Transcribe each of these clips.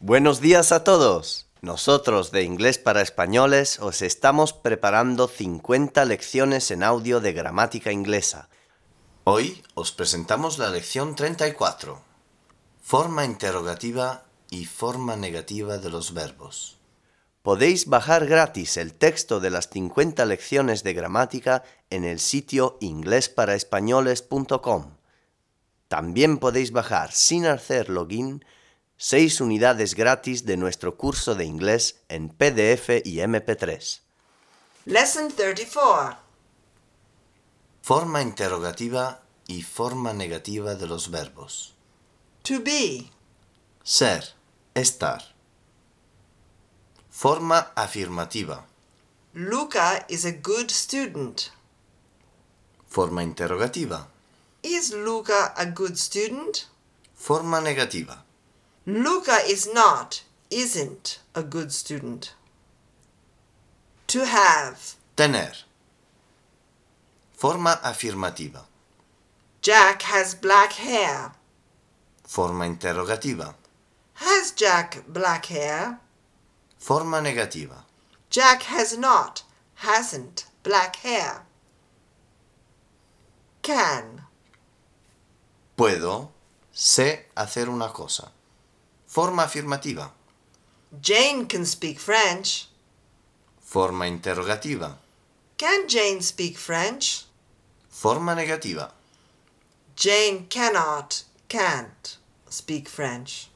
Buenos días a todos. Nosotros de Inglés para Españoles os estamos preparando 50 lecciones en audio de gramática inglesa. Hoy os presentamos la lección 34. Forma interrogativa y forma negativa de los verbos. Podéis bajar gratis el texto de las 50 lecciones de gramática en el sitio inglesparaespañoles.com. También podéis bajar sin hacer login 6 unidades gratis de nuestro curso de inglés en PDF y MP3. Lesson 34. Forma interrogativa y forma negativa de los verbos. To be. Ser, estar. Forma afirmativa. Luca is a good student. Forma interrogativa. Is Luca a good student? Forma negativa. Luca is not, isn't a good student. To have. Tener. Forma afirmativa. Jack has black hair. Forma interrogativa. Has Jack black hair? Forma negativa. Jack has not, hasn't black hair. Can. Puedo, sé hacer una cosa. Forma afirmativa. Jane can speak French. Forma interrogativa. Can Jane speak French? Forma negativa. Jane cannot, can't speak French.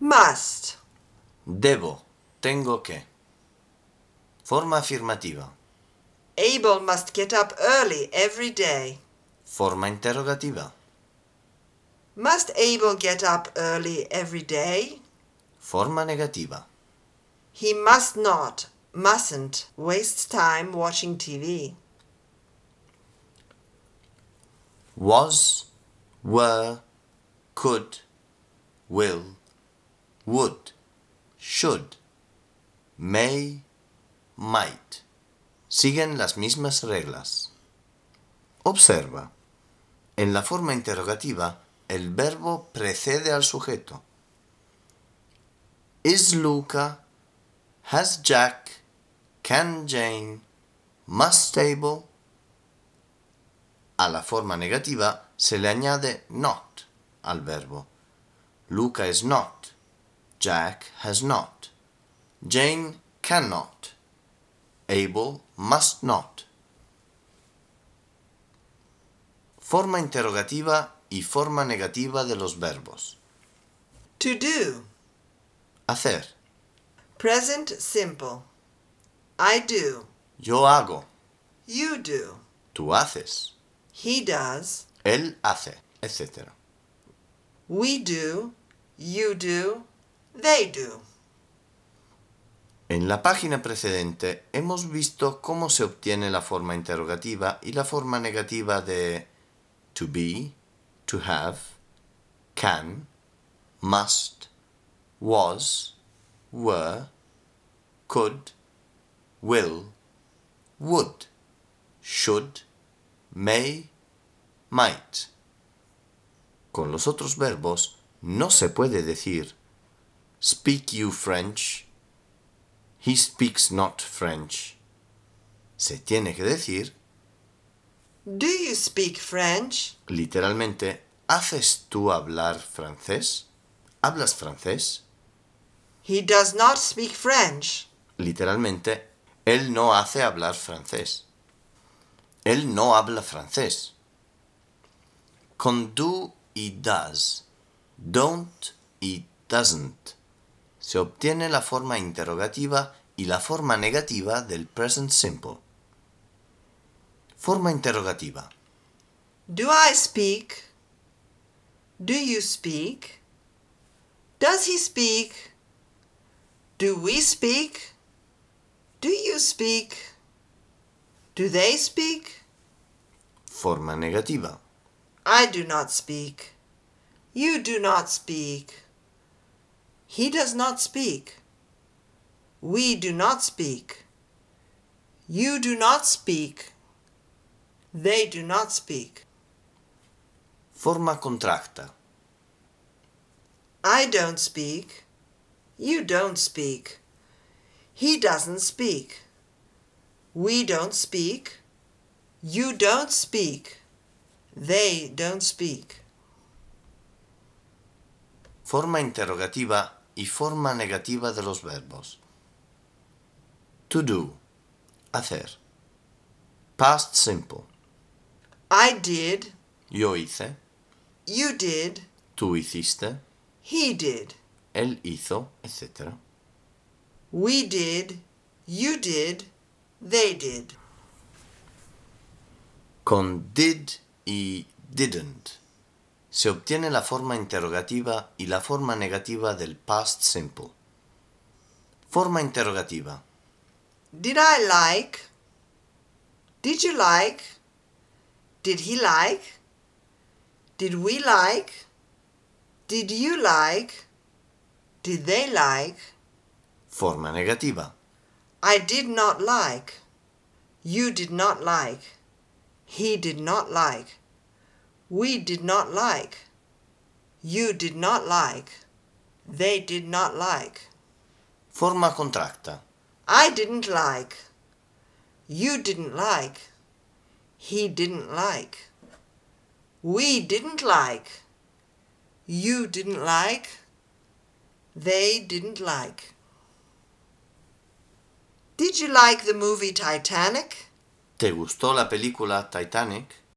Must. Debo, tengo que. Forma afirmativa. Abel must get up early every day. Forma interrogativa. Must Abel get up early every day? Forma negativa. He must not, mustn't waste time watching TV. Was, were, could, will, would, should, may, might. Siguen las mismas reglas. Observa. En la forma interrogativa, el verbo precede al sujeto. Is Luca, has Jack, can Jane, must Abel. A la forma negativa se le añade not al verbo. Luca is not. Jack has not. Jane cannot. Abel must not. Forma interrogativa y forma negativa de los verbos. To do. Hacer. Present simple. I do. Yo hago. You do. Tú haces. He does. Él hace, etc. We do. You do. They do. En la página precedente hemos visto cómo se obtiene la forma interrogativa y la forma negativa de to be, to have, can, must, was, were, could, will, would, should, may, might. Con los otros verbos no se puede decir speak you French, he speaks not French. Se tiene que decir Do you speak French? literalmente ¿haces tú hablar francés? ¿Hablas francés? He does not speak French. Literalmente, él no hace hablar francés. Él no habla francés. Con do y does, don't y doesn't, se obtiene la forma interrogativa y la forma negativa del present simple. Forma interrogativa. Do I speak? Do you speak? Does he speak? Do we speak? Do you speak? Do they speak? Forma negativa. I do not speak. You do not speak. He does not speak. We do not speak. You do not speak. They do not speak. Forma contracta. I don't speak. You don't speak. He doesn't speak. We don't speak. You don't speak. They don't speak. Forma interrogativa y forma negativa de los verbos. To do. Hacer. Past simple. I did. Yo hice. You did. Tú hiciste. He did. Él hizo, etc. We did. You did. They did. Con did y didn't se obtiene la forma interrogativa y la forma negativa del past simple. Forma interrogativa. Did I like? Did you like? Did he like? Did we like? Did you like? Did they like? Forma negativa. I did not like. You did not like. He did not like. We did not like. You did not like. They did not like. Forma contracta. I didn't like. You didn't like. He didn't like. We didn't like. You didn't like. They didn't like. Did you like the movie Titanic? ¿Te gustó la película Titanic?